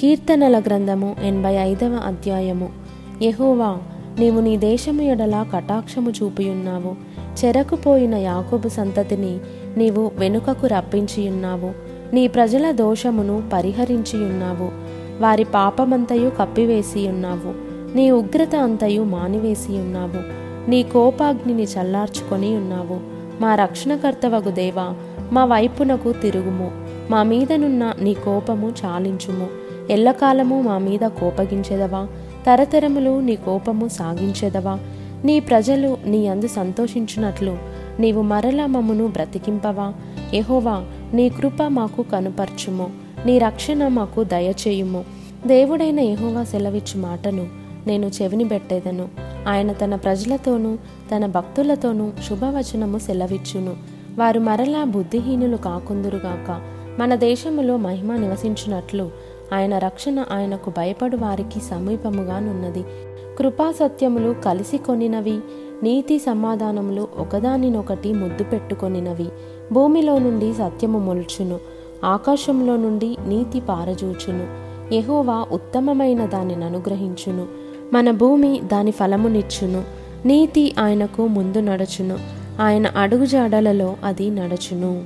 కీర్తనల గ్రంథము ఎనభై ఐదవ అధ్యాయము. యహోవా నీవు నీ దేశము ఎడల కటాక్షము చూపియున్నావు. చెరకుపోయిన యాకోబు సంతతిని నీవు వెనుకకు రప్పించియున్నావు. నీ ప్రజల దోషమును పరిహరించియున్నావు. వారి పాపమంతయు కప్పివేసియున్నావు. నీ ఉగ్రత అంతయు మానివేసియున్నావు. నీ కోపాగ్నిని చల్లార్చుకొని ఉన్నావు మా రక్షణకర్తవగు దేవా మా వైపునకు తిరుగుము. మా మీదనున్న నీ కోపము చాలించుము. ఎల్లకాలము మా మీద కోపగించెదవా? తరతరములు నీ కోపము సాగించెదవా? నీ ప్రజలు నీ అందు సంతోషించినట్లు నీవు మరల మమ్మును బ్రతికింపవా? ఎహోవా నీ కృప మాకు కనుపర్చుము నీ రక్షణ మాకు దయచేయుము. దేవుడైన ఎహోవా సెలవిచ్చు మాటను నేను చెవిని పెట్టేదను ఆయన తన ప్రజలతోనూ తన భక్తులతోనూ శుభవచనము సెలవిచ్చును. వారు మరలా బుద్ధిహీనులు కాకుందురుగాక మన దేశములో మహిమ నివసించినట్లు ఆయన రక్షణ ఆయనకు భయపడు వారికి సమీపముగానున్నది. కృపాసత్యములు కలిసి కొనినవి నీతి సమాధానములు ఒకదానినొకటి ముద్దు పెట్టుకొనినవి. భూమిలో నుండి సత్యము మొల్చును ఆకాశంలో నుండి నీతి పారజూచును. యహోవా ఉత్తమమైన దానిని అనుగ్రహించును. మన భూమి దాని ఫలమునిచ్చును నీతి ఆయనకు ముందు నడుచును. ఆయన అడుగుజాడలలో అది నడుచును.